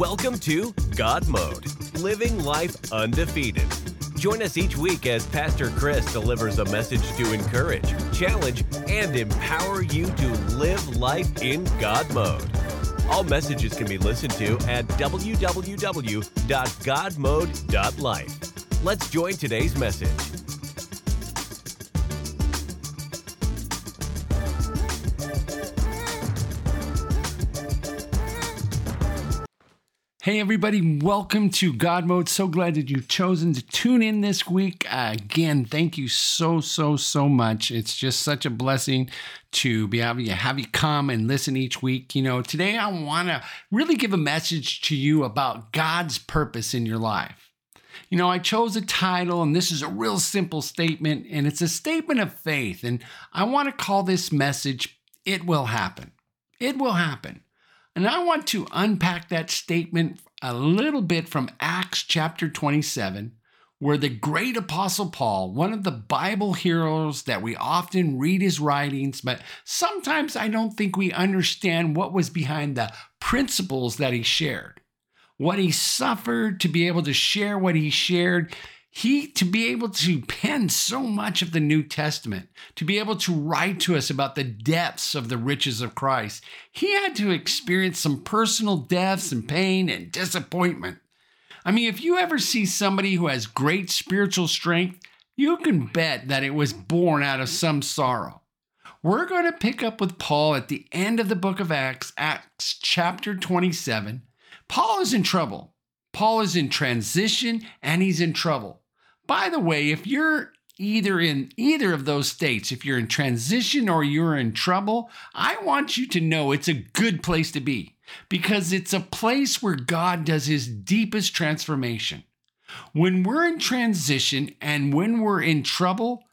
Welcome to God Mode, living life undefeated. Join us each week as Pastor Chris delivers a message to encourage, challenge, and empower you to live life in God mode. All messages can be listened to at www.godmode.life. Let's join today's message. Hey, everybody, welcome to God Mode. So glad that you've chosen to tune in this week. Uh, again, thank you so, so, so much. It's just such a blessing to be able to have you come and listen each week. You know, today I want to really give a message to you about God's purpose in your life. You know, I chose a title, and this is a real simple statement, and it's a statement of faith. And I want to call this message, It Will Happen. It Will Happen. And I want to unpack that statement a little bit from Acts chapter 27, where the great apostle Paul, one of the Bible heroes that we often read his writings, but sometimes I don't think we understand what was behind the principles that he shared. What he suffered to be able to share what he shared he to be able to pen so much of the New Testament, to be able to write to us about the depths of the riches of Christ, he had to experience some personal deaths and pain and disappointment. I mean, if you ever see somebody who has great spiritual strength, you can bet that it was born out of some sorrow. We're going to pick up with Paul at the end of the book of Acts, Acts chapter 27. Paul is in trouble. Paul is in transition and he's in trouble. By the way, if you're either in either of those states, if you're in transition or you're in trouble, I want you to know it's a good place to be because it's a place where God does his deepest transformation. When we're in transition and when we're in trouble,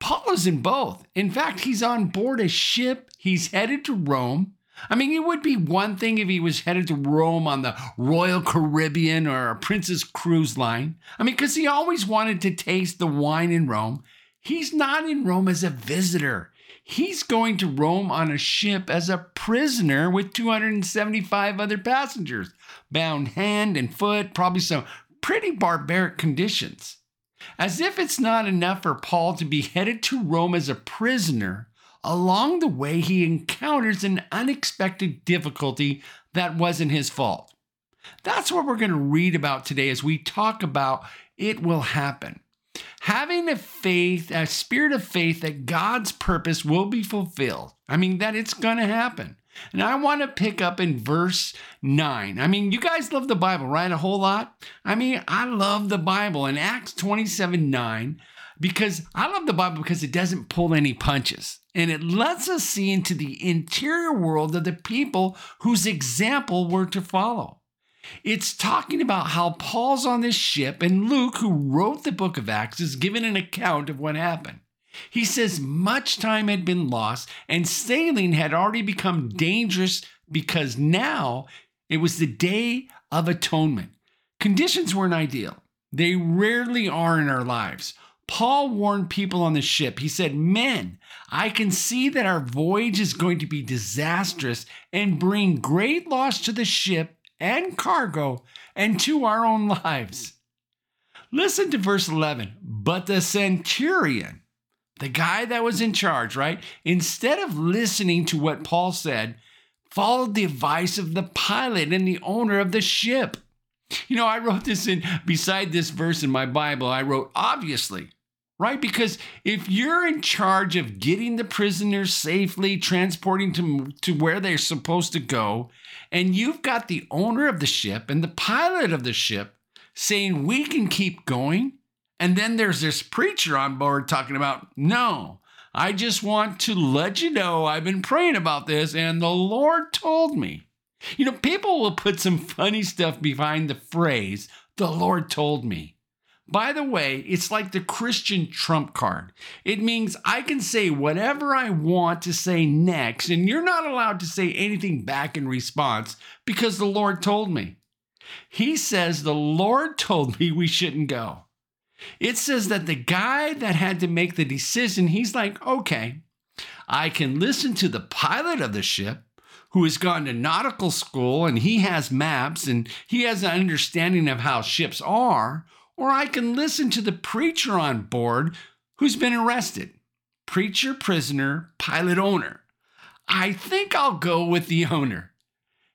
Paul is in both. In fact, he's on board a ship, he's headed to Rome. I mean, it would be one thing if he was headed to Rome on the Royal Caribbean or a Princess Cruise Line. I mean, because he always wanted to taste the wine in Rome. He's not in Rome as a visitor. He's going to Rome on a ship as a prisoner with 275 other passengers, bound hand and foot, probably some pretty barbaric conditions. As if it's not enough for Paul to be headed to Rome as a prisoner, Along the way, he encounters an unexpected difficulty that wasn't his fault. That's what we're going to read about today as we talk about it will happen. Having a faith, a spirit of faith that God's purpose will be fulfilled. I mean, that it's going to happen. And I want to pick up in verse 9. I mean, you guys love the Bible, right? A whole lot. I mean, I love the Bible. In Acts 27 9, because I love the Bible because it doesn't pull any punches and it lets us see into the interior world of the people whose example we're to follow. It's talking about how Paul's on this ship, and Luke, who wrote the book of Acts, is given an account of what happened. He says much time had been lost, and sailing had already become dangerous because now it was the day of atonement. Conditions weren't ideal. They rarely are in our lives. Paul warned people on the ship. He said, Men, I can see that our voyage is going to be disastrous and bring great loss to the ship and cargo and to our own lives. Listen to verse 11. But the centurion, the guy that was in charge, right, instead of listening to what Paul said, followed the advice of the pilot and the owner of the ship. You know, I wrote this in beside this verse in my Bible. I wrote, obviously, right? Because if you're in charge of getting the prisoners safely, transporting to, to where they're supposed to go, and you've got the owner of the ship and the pilot of the ship saying, we can keep going, and then there's this preacher on board talking about, no, I just want to let you know I've been praying about this, and the Lord told me. You know, people will put some funny stuff behind the phrase, the Lord told me. By the way, it's like the Christian trump card. It means I can say whatever I want to say next, and you're not allowed to say anything back in response because the Lord told me. He says, The Lord told me we shouldn't go. It says that the guy that had to make the decision, he's like, Okay, I can listen to the pilot of the ship, who has gone to nautical school and he has maps and he has an understanding of how ships are, or I can listen to the preacher on board who's been arrested. Preacher, prisoner, pilot, owner. I think I'll go with the owner.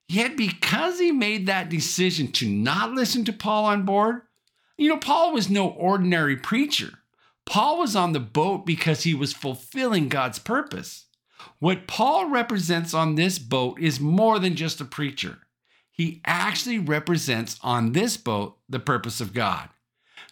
Yet, because he made that decision to not listen to Paul on board, you know, Paul was no ordinary preacher. Paul was on the boat because he was fulfilling God's purpose. What Paul represents on this boat is more than just a preacher. He actually represents on this boat the purpose of God.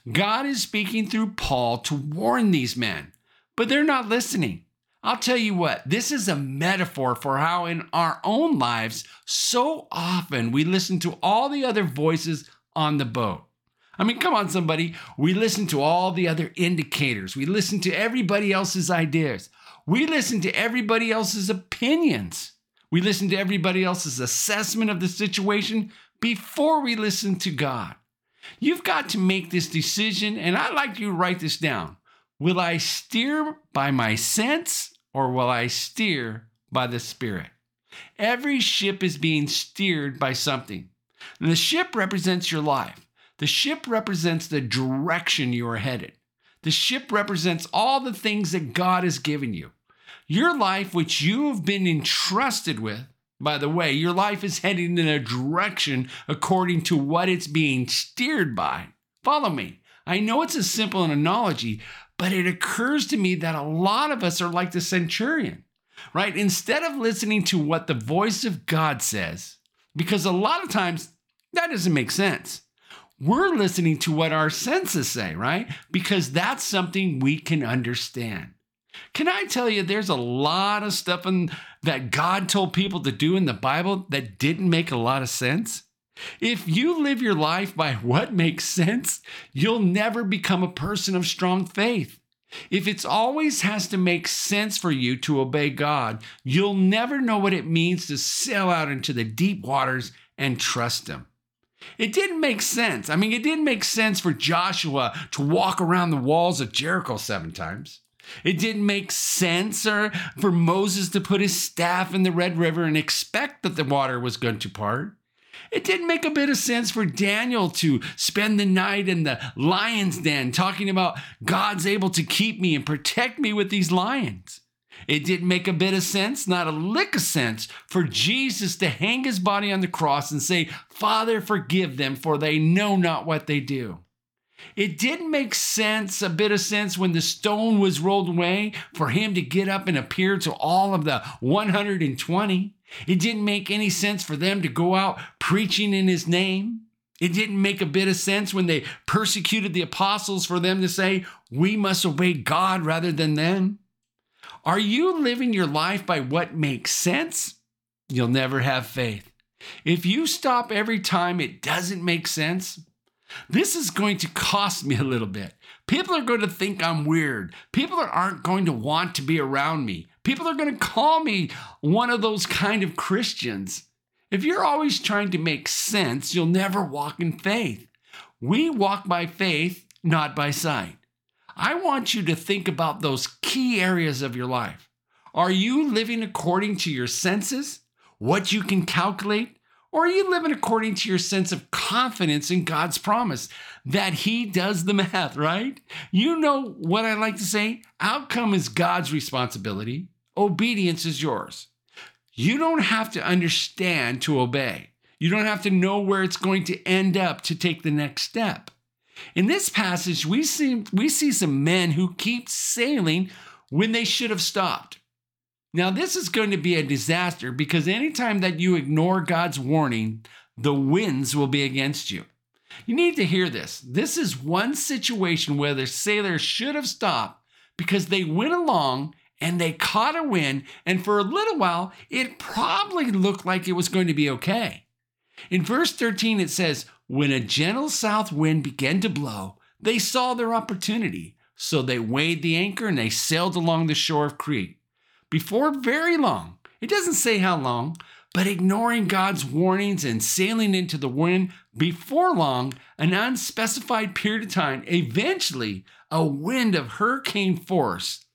God is speaking through Paul to warn these men, but they're not listening. I'll tell you what, this is a metaphor for how in our own lives, so often we listen to all the other voices on the boat. I mean, come on, somebody. We listen to all the other indicators. We listen to everybody else's ideas. We listen to everybody else's opinions. We listen to everybody else's assessment of the situation before we listen to God. You've got to make this decision, and I'd like you to write this down. Will I steer by my sense or will I steer by the Spirit? Every ship is being steered by something. And the ship represents your life. The ship represents the direction you are headed. The ship represents all the things that God has given you. Your life, which you have been entrusted with, by the way, your life is heading in a direction according to what it's being steered by. Follow me. I know it's a simple analogy, but it occurs to me that a lot of us are like the centurion, right? Instead of listening to what the voice of God says, because a lot of times that doesn't make sense we're listening to what our senses say, right? Because that's something we can understand. Can I tell you, there's a lot of stuff in, that God told people to do in the Bible that didn't make a lot of sense? If you live your life by what makes sense, you'll never become a person of strong faith. If it always has to make sense for you to obey God, you'll never know what it means to sail out into the deep waters and trust Him. It didn't make sense. I mean, it didn't make sense for Joshua to walk around the walls of Jericho seven times. It didn't make sense or for Moses to put his staff in the Red River and expect that the water was going to part. It didn't make a bit of sense for Daniel to spend the night in the lion's den talking about God's able to keep me and protect me with these lions. It didn't make a bit of sense, not a lick of sense, for Jesus to hang his body on the cross and say, Father, forgive them, for they know not what they do. It didn't make sense, a bit of sense, when the stone was rolled away for him to get up and appear to all of the 120. It didn't make any sense for them to go out preaching in his name. It didn't make a bit of sense when they persecuted the apostles for them to say, We must obey God rather than them. Are you living your life by what makes sense? You'll never have faith. If you stop every time it doesn't make sense, this is going to cost me a little bit. People are going to think I'm weird. People aren't going to want to be around me. People are going to call me one of those kind of Christians. If you're always trying to make sense, you'll never walk in faith. We walk by faith, not by sight. I want you to think about those key areas of your life. Are you living according to your senses, what you can calculate, or are you living according to your sense of confidence in God's promise that He does the math, right? You know what I like to say outcome is God's responsibility, obedience is yours. You don't have to understand to obey, you don't have to know where it's going to end up to take the next step. In this passage, we see, we see some men who keep sailing when they should have stopped. Now, this is going to be a disaster because anytime that you ignore God's warning, the winds will be against you. You need to hear this. This is one situation where the sailors should have stopped because they went along and they caught a wind, and for a little while, it probably looked like it was going to be okay. In verse 13, it says, When a gentle south wind began to blow, they saw their opportunity. So they weighed the anchor and they sailed along the shore of Crete. Before very long, it doesn't say how long, but ignoring God's warnings and sailing into the wind, before long, an unspecified period of time, eventually, a wind of hurricane force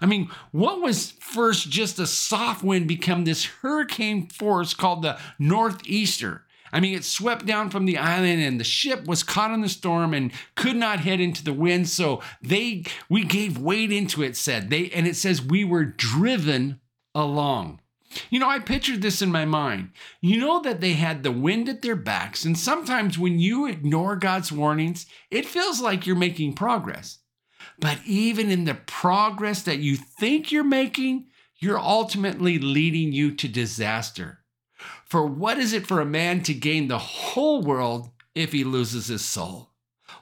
I mean, what was first just a soft wind become this hurricane force called the Northeaster? I mean, it swept down from the island and the ship was caught in the storm and could not head into the wind. So they we gave weight into it, said they, and it says we were driven along. You know, I pictured this in my mind. You know that they had the wind at their backs, and sometimes when you ignore God's warnings, it feels like you're making progress. But even in the progress that you think you're making, you're ultimately leading you to disaster. For what is it for a man to gain the whole world if he loses his soul?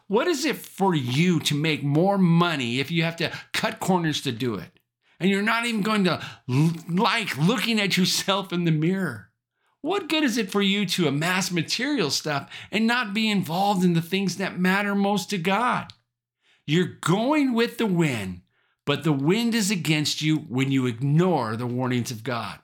What is it for you to make more money if you have to cut corners to do it? and you're not even going to like looking at yourself in the mirror. What good is it for you to amass material stuff and not be involved in the things that matter most to God? You're going with the wind, but the wind is against you when you ignore the warnings of God.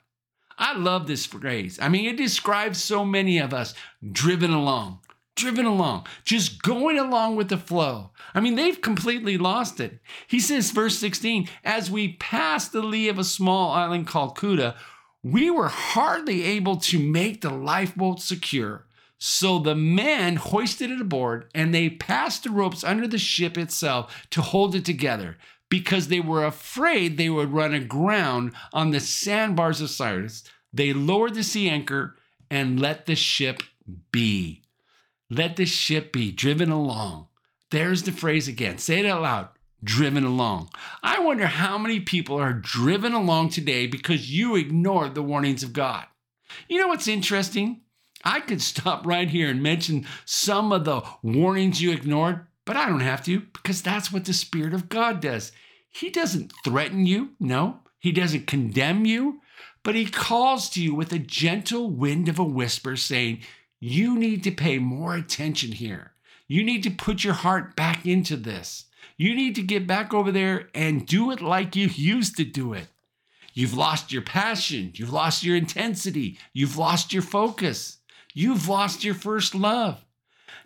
I love this phrase. I mean, it describes so many of us driven along, driven along, just going along with the flow. I mean, they've completely lost it. He says, verse 16, as we passed the lee of a small island called Cauda, we were hardly able to make the lifeboat secure. So the men hoisted it aboard and they passed the ropes under the ship itself to hold it together because they were afraid they would run aground on the sandbars of Syrtis. They lowered the sea anchor and let the ship be. Let the ship be driven along. There's the phrase again. Say it out loud driven along. I wonder how many people are driven along today because you ignored the warnings of God. You know what's interesting? I could stop right here and mention some of the warnings you ignored, but I don't have to because that's what the Spirit of God does. He doesn't threaten you, no, He doesn't condemn you, but He calls to you with a gentle wind of a whisper saying, you need to pay more attention here. You need to put your heart back into this. You need to get back over there and do it like you used to do it. You've lost your passion. You've lost your intensity. You've lost your focus. You've lost your first love.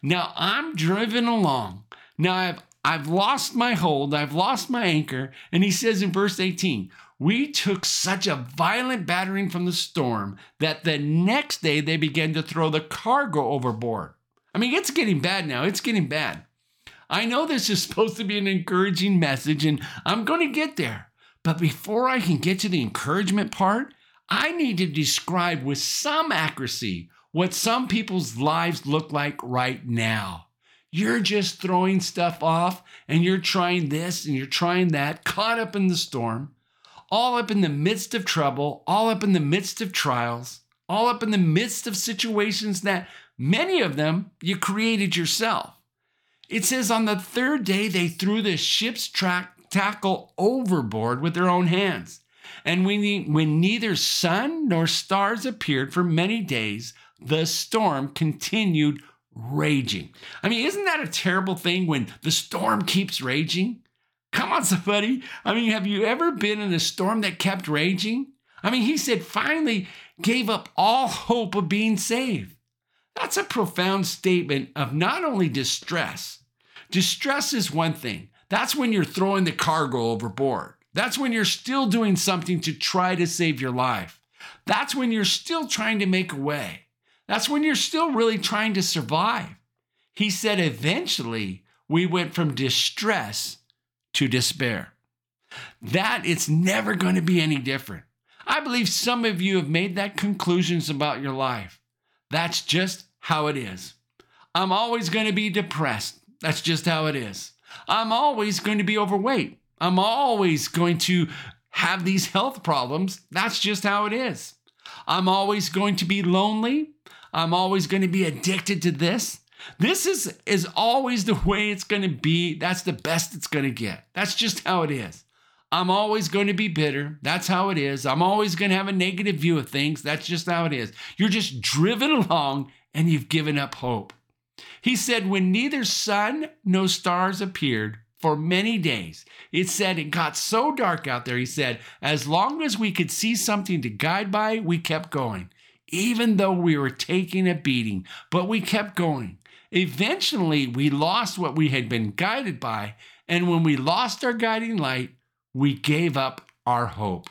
Now I'm driven along. Now I've I've lost my hold. I've lost my anchor. And he says in verse 18, we took such a violent battering from the storm that the next day they began to throw the cargo overboard. I mean, it's getting bad now. It's getting bad. I know this is supposed to be an encouraging message, and I'm going to get there. But before I can get to the encouragement part, I need to describe with some accuracy what some people's lives look like right now. You're just throwing stuff off and you're trying this and you're trying that, caught up in the storm all up in the midst of trouble, all up in the midst of trials, all up in the midst of situations that many of them you created yourself. It says on the third day they threw the ship's track, tackle overboard with their own hands. And when, when neither sun nor stars appeared for many days, the storm continued raging. I mean, isn't that a terrible thing when the storm keeps raging? Come on, somebody. I mean, have you ever been in a storm that kept raging? I mean, he said finally gave up all hope of being saved. That's a profound statement of not only distress. Distress is one thing. That's when you're throwing the cargo overboard. That's when you're still doing something to try to save your life. That's when you're still trying to make a way. That's when you're still really trying to survive. He said eventually we went from distress to despair. That it's never going to be any different. I believe some of you have made that conclusions about your life. That's just how it is. I'm always going to be depressed. That's just how it is. I'm always going to be overweight. I'm always going to have these health problems. That's just how it is. I'm always going to be lonely. I'm always going to be addicted to this. This is is always the way it's going to be. That's the best it's going to get. That's just how it is. I'm always going to be bitter. That's how it is. I'm always going to have a negative view of things. That's just how it is. You're just driven along and you've given up hope. He said, when neither sun nor stars appeared for many days, it said it got so dark out there. He said, as long as we could see something to guide by, we kept going, even though we were taking a beating, but we kept going. Eventually, we lost what we had been guided by. And when we lost our guiding light, we gave up our hope.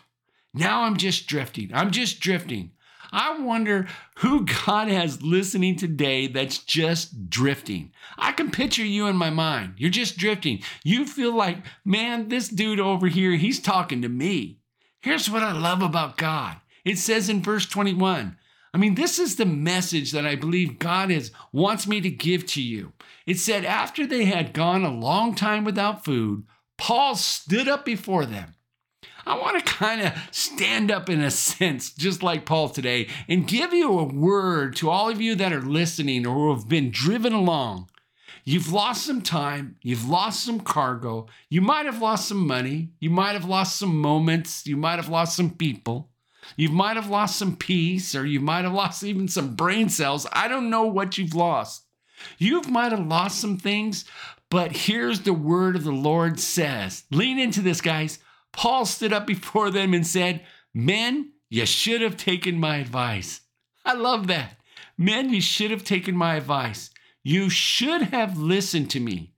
Now I'm just drifting. I'm just drifting. I wonder who God has listening today that's just drifting. I can picture you in my mind. You're just drifting. You feel like, man, this dude over here, he's talking to me. Here's what I love about God it says in verse 21. I mean, this is the message that I believe God is wants me to give to you. It said, after they had gone a long time without food, Paul stood up before them I want to kind of stand up in a sense, just like Paul today, and give you a word to all of you that are listening or who have been driven along. You've lost some time, you've lost some cargo, you might have lost some money, you might have lost some moments, you might have lost some people. You might have lost some peace, or you might have lost even some brain cells. I don't know what you've lost. You might have lost some things, but here's the word of the Lord says. Lean into this, guys. Paul stood up before them and said, Men, you should have taken my advice. I love that. Men, you should have taken my advice. You should have listened to me.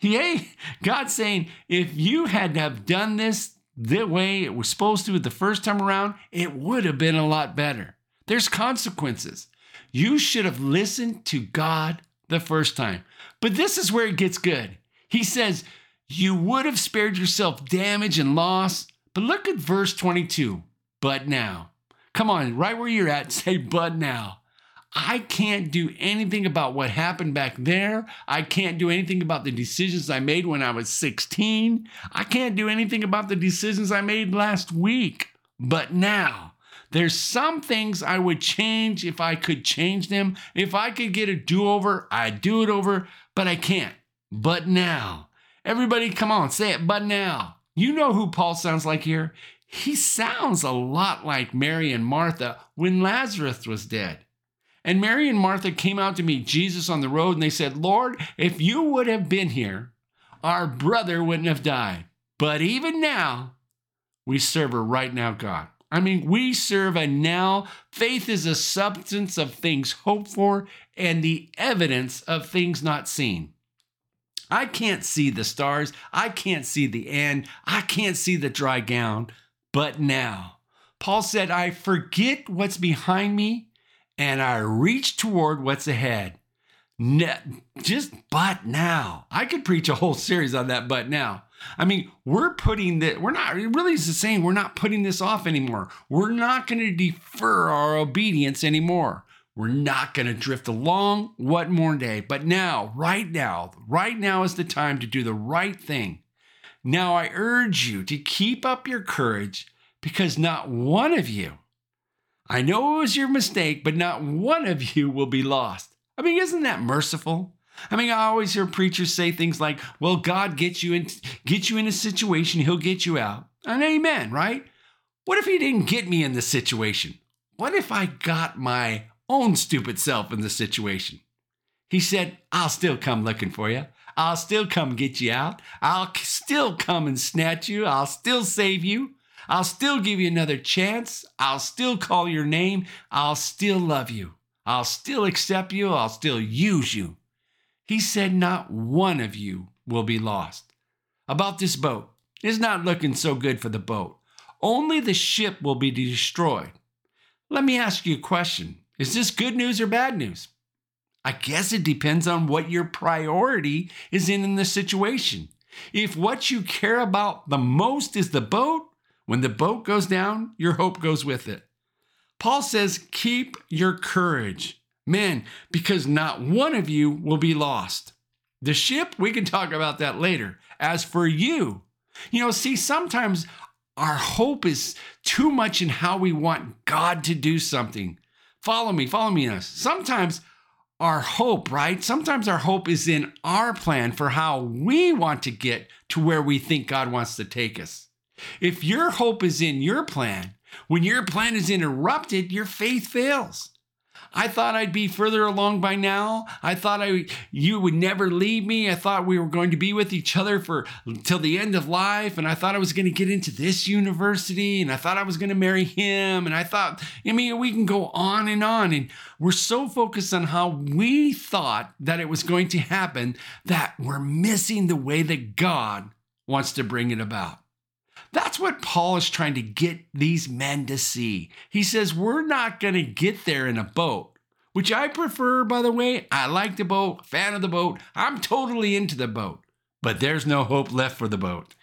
Yay, God's saying, if you had have done this the way it was supposed to the first time around, it would have been a lot better. There's consequences. You should have listened to God the first time. But this is where it gets good. He says, you would have spared yourself damage and loss. But look at verse 22. But now. Come on, right where you're at, say, but now. I can't do anything about what happened back there. I can't do anything about the decisions I made when I was 16. I can't do anything about the decisions I made last week. But now, there's some things I would change if I could change them. If I could get a do over, I'd do it over, but I can't. But now, Everybody, come on, say it, but now. You know who Paul sounds like here? He sounds a lot like Mary and Martha when Lazarus was dead. And Mary and Martha came out to meet Jesus on the road and they said, Lord, if you would have been here, our brother wouldn't have died. But even now, we serve a right now God. I mean, we serve a now. Faith is a substance of things hoped for and the evidence of things not seen. I can't see the stars. I can't see the end. I can't see the dry gown. But now, Paul said, I forget what's behind me and I reach toward what's ahead. Ne- just but now. I could preach a whole series on that, but now. I mean, we're putting that, we're not, it really is the same. We're not putting this off anymore. We're not going to defer our obedience anymore. We're not going to drift along. What more day? But now, right now, right now is the time to do the right thing. Now, I urge you to keep up your courage because not one of you, I know it was your mistake, but not one of you will be lost. I mean, isn't that merciful? I mean, I always hear preachers say things like, "Well, God gets you in, get you in a situation, He'll get you out." And amen, right? What if He didn't get me in the situation? What if I got my own stupid self in the situation. He said, I'll still come looking for you. I'll still come get you out. I'll still come and snatch you. I'll still save you. I'll still give you another chance. I'll still call your name. I'll still love you. I'll still accept you. I'll still use you. He said, Not one of you will be lost. About this boat, it's not looking so good for the boat. Only the ship will be destroyed. Let me ask you a question is this good news or bad news? I guess it depends on what your priority is in in the situation. If what you care about the most is the boat, when the boat goes down, your hope goes with it. Paul says, Keep your courage, men, because not one of you will be lost. The ship, we can talk about that later. As for you, you know, see, sometimes our hope is too much in how we want God to do something. Follow me, follow me in us. Sometimes our hope, right? Sometimes our hope is in our plan for how we want to get to where we think God wants to take us. If your hope is in your plan, when your plan is interrupted, your faith fails. I thought I'd be further along by now. I thought I you would never leave me. I thought we were going to be with each other for till the end of life and I thought I was going to get into this university and I thought I was going to marry him and I thought I mean we can go on and on and we're so focused on how we thought that it was going to happen that we're missing the way that God wants to bring it about. That's what Paul is trying to get these men to see. He says, We're not going to get there in a boat, which I prefer, by the way. I like the boat, fan of the boat. I'm totally into the boat, but there's no hope left for the boat.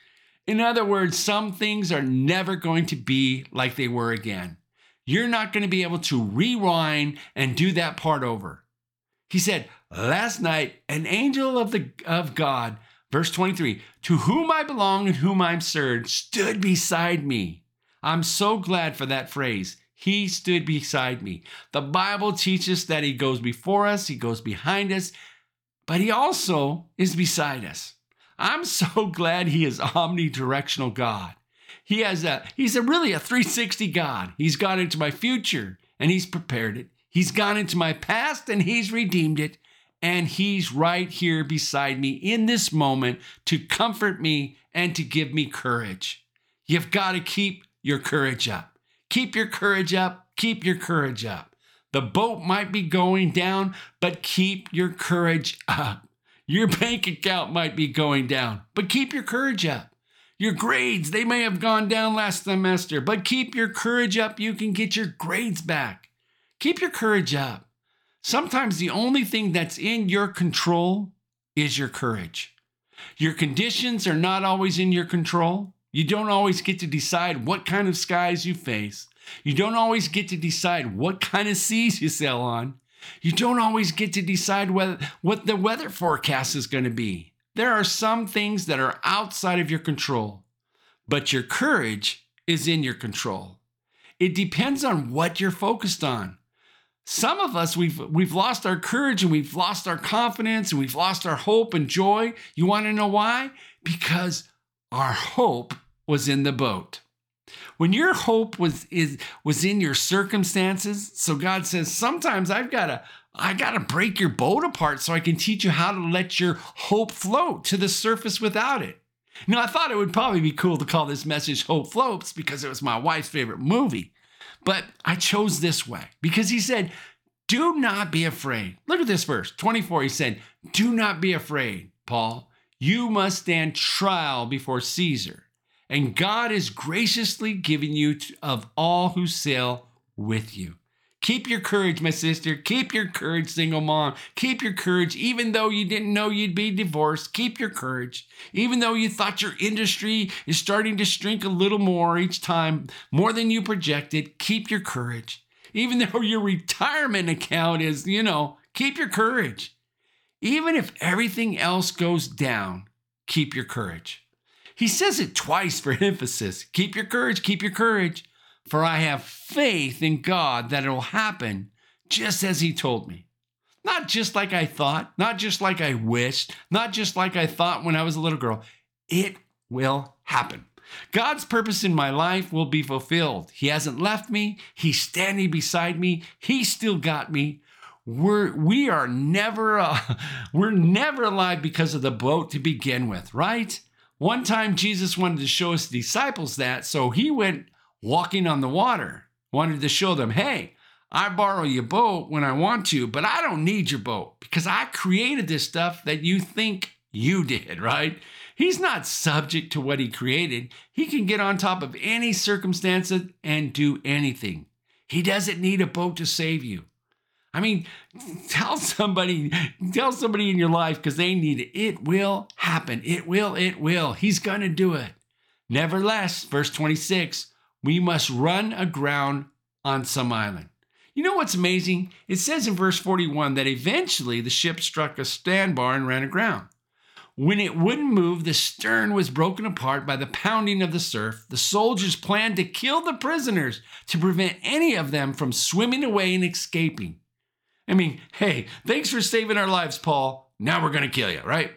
In other words, some things are never going to be like they were again. You're not going to be able to rewind and do that part over. He said, Last night, an angel of, the, of God Verse 23 To whom I belong and whom I'm served stood beside me. I'm so glad for that phrase. He stood beside me. The Bible teaches that He goes before us, He goes behind us, but He also is beside us. I'm so glad He is omnidirectional God. He has a he's a really a 360 God. He's gone into my future and he's prepared it. He's gone into my past and he's redeemed it and He's right here beside me in this moment to comfort me and to give me courage. You've got to keep your courage up. Keep your courage up. Keep your courage up. The boat might be going down, but keep your courage up. Your bank account might be going down, but keep your courage up. Your grades, they may have gone down last semester, but keep your courage up. You can get your grades back. Keep your courage up. Sometimes the only thing that's in your control is your courage. Your conditions are not always in your control. You don't always get to decide what kind of skies you face. You don't always get to decide what kind of seas you sail on. You don't always get to decide whether, what the weather forecast is going to be. There are some things that are outside of your control, but your courage is in your control. It depends on what you're focused on. Some of us we've we've lost our courage and we've lost our confidence and we've lost our hope and joy. You want to know why? Because our hope was in the boat. When your hope was is was in your circumstances, so God says, sometimes I've got to I got to break your boat apart so I can teach you how to let your hope float to the surface without it. Now, I thought it would probably be cool to call this message Hope Floats because it was my wife's favorite movie. But I chose this way because he said, Do not be afraid. Look at this verse 24. He said, Do not be afraid, Paul. You must stand trial before Caesar, and God is graciously giving you of all who sail with you. Keep your courage, my sister. Keep your courage, single mom. Keep your courage, even though you didn't know you'd be divorced. Keep your courage. Even though you thought your industry is starting to shrink a little more each time, more than you projected, keep your courage. Even though your retirement account is, you know, keep your courage. Even if everything else goes down, keep your courage. He says it twice for emphasis. Keep your courage, keep your courage. For I have faith in God that it'll happen just as He told me. Not just like I thought, not just like I wished, not just like I thought when I was a little girl. It will happen. God's purpose in my life will be fulfilled. He hasn't left me. He's standing beside me. He still got me. We're we are never uh, we're never alive because of the boat to begin with, right? One time Jesus wanted to show his disciples that, so he went walking on the water. Wanted to show them, hey, I borrow your boat when I want to, but I don't need your boat because I created this stuff that you think you did, right? He's not subject to what he created. He can get on top of any circumstances and do anything. He doesn't need a boat to save you. I mean, tell somebody, tell somebody in your life because they need it. It will happen. It will, it will. He's going to do it. Nevertheless, verse 26 we must run aground on some island. You know what's amazing? It says in verse 41 that eventually the ship struck a sandbar and ran aground. When it wouldn't move, the stern was broken apart by the pounding of the surf. The soldiers planned to kill the prisoners to prevent any of them from swimming away and escaping. I mean, hey, thanks for saving our lives, Paul. Now we're going to kill you, right?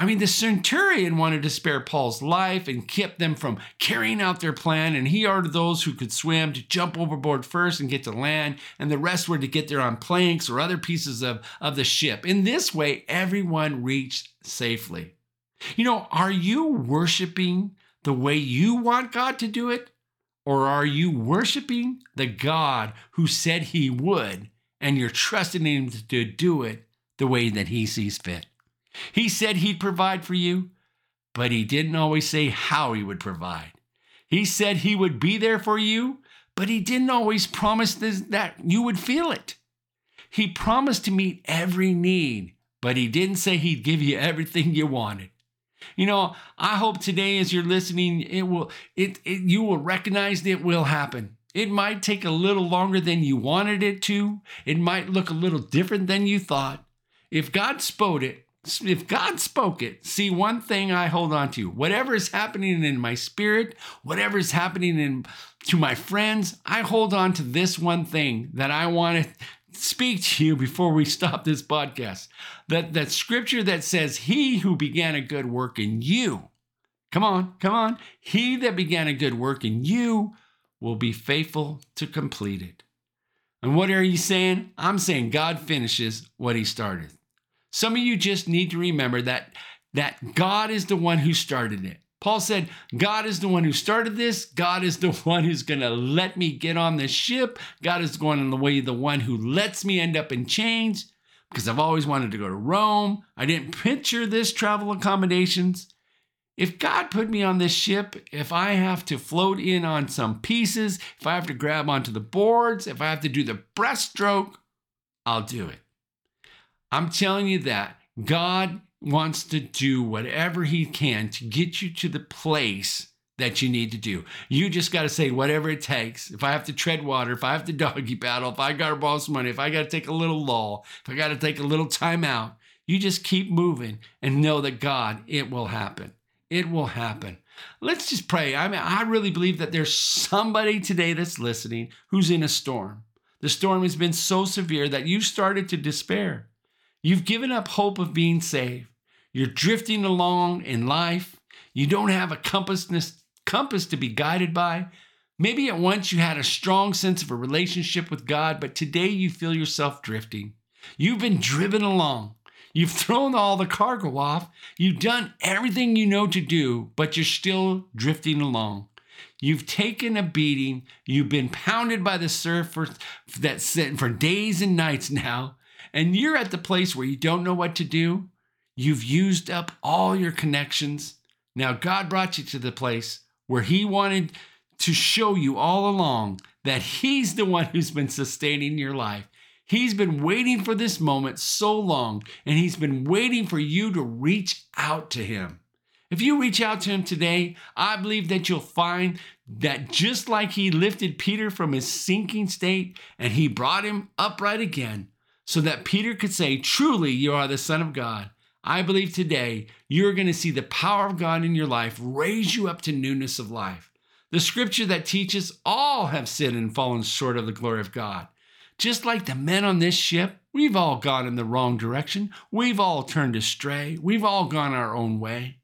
I mean, the centurion wanted to spare Paul's life and keep them from carrying out their plan, and he ordered those who could swim to jump overboard first and get to land, and the rest were to get there on planks or other pieces of, of the ship. In this way, everyone reached safely. You know, are you worshiping the way you want God to do it? Or are you worshiping the God who said he would, and you're trusting him to do it the way that he sees fit? He said he'd provide for you, but he didn't always say how he would provide. He said He would be there for you, but He didn't always promise this, that you would feel it. He promised to meet every need, but He didn't say He'd give you everything you wanted. You know, I hope today as you're listening, it will it, it you will recognize that it will happen. It might take a little longer than you wanted it to. It might look a little different than you thought. If God spoke it, if God spoke it, see one thing I hold on to. Whatever is happening in my spirit, whatever is happening in to my friends, I hold on to this one thing that I want to speak to you before we stop this podcast. That that scripture that says, He who began a good work in you, come on, come on, he that began a good work in you will be faithful to complete it. And what are you saying? I'm saying God finishes what he started. Some of you just need to remember that that God is the one who started it. Paul said, God is the one who started this. God is the one who's going to let me get on this ship. God is going in the way, the one who lets me end up in chains because I've always wanted to go to Rome. I didn't picture this travel accommodations. If God put me on this ship, if I have to float in on some pieces, if I have to grab onto the boards, if I have to do the breaststroke, I'll do it. I'm telling you that God wants to do whatever he can to get you to the place that you need to do. You just got to say whatever it takes. If I have to tread water, if I have to doggy paddle, if I got to borrow some money, if I got to take a little lull, if I got to take a little time out, you just keep moving and know that God, it will happen. It will happen. Let's just pray. I mean, I really believe that there's somebody today that's listening who's in a storm. The storm has been so severe that you started to despair. You've given up hope of being saved. You're drifting along in life. You don't have a compass, compass to be guided by. Maybe at once you had a strong sense of a relationship with God, but today you feel yourself drifting. You've been driven along. You've thrown all the cargo off. You've done everything you know to do, but you're still drifting along. You've taken a beating. You've been pounded by the surf for, that, for days and nights now and you're at the place where you don't know what to do, you've used up all your connections. Now, God brought you to the place where He wanted to show you all along that He's the one who's been sustaining your life. He's been waiting for this moment so long, and He's been waiting for you to reach out to Him. If you reach out to Him today, I believe that you'll find that just like He lifted Peter from his sinking state and He brought him upright again, so that Peter could say, Truly, you are the Son of God. I believe today you're going to see the power of God in your life raise you up to newness of life. The scripture that teaches all have sinned and fallen short of the glory of God. Just like the men on this ship, we've all gone in the wrong direction. We've all turned astray. We've all gone our own way.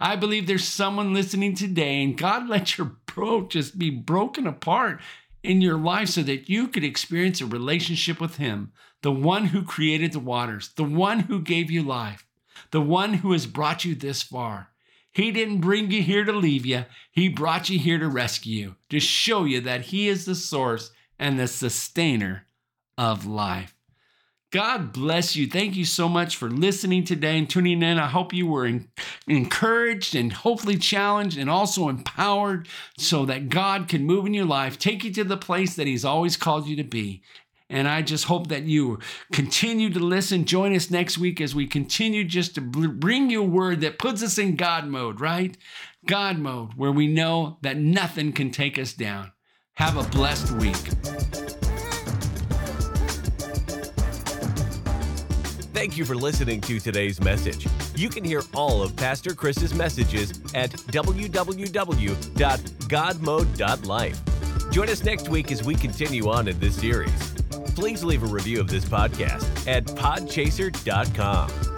I believe there's someone listening today, and God let your boat just be broken apart in your life so that you could experience a relationship with Him, the one who created the waters, the one who gave you life, the one who has brought you this far. He didn't bring you here to leave you, He brought you here to rescue you, to show you that He is the source and the sustainer of life. God bless you. Thank you so much for listening today and tuning in. I hope you were encouraged and hopefully challenged and also empowered so that God can move in your life, take you to the place that He's always called you to be. And I just hope that you continue to listen. Join us next week as we continue just to bring you a word that puts us in God mode, right? God mode, where we know that nothing can take us down. Have a blessed week. Thank you for listening to today's message. You can hear all of Pastor Chris's messages at www.godmode.life. Join us next week as we continue on in this series. Please leave a review of this podcast at podchaser.com.